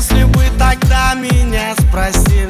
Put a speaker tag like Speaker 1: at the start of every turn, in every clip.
Speaker 1: Если бы тогда меня спросили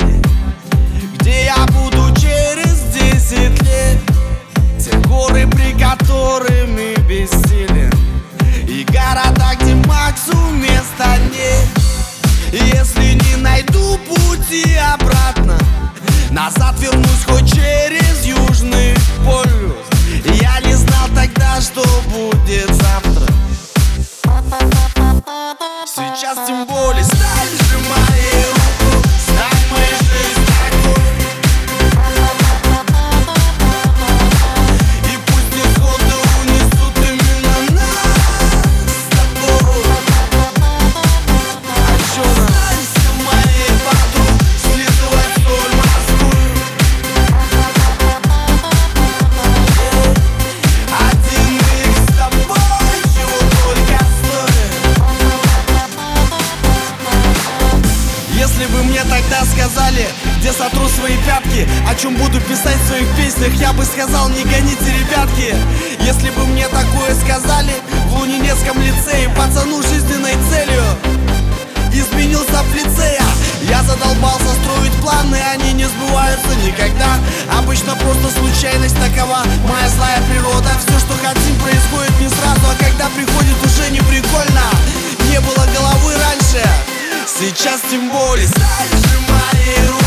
Speaker 1: мне тогда сказали, где сотру свои пятки. О чем буду писать в своих песнях, я бы сказал, не гоните, ребятки. Если бы мне такое сказали в Лунинецком лицее Пацану жизненной целью изменился в лицея Я задолбался строить планы, они не сбываются никогда. Обычно просто случайность такова, моя злая природа сейчас тем более. Моей рукой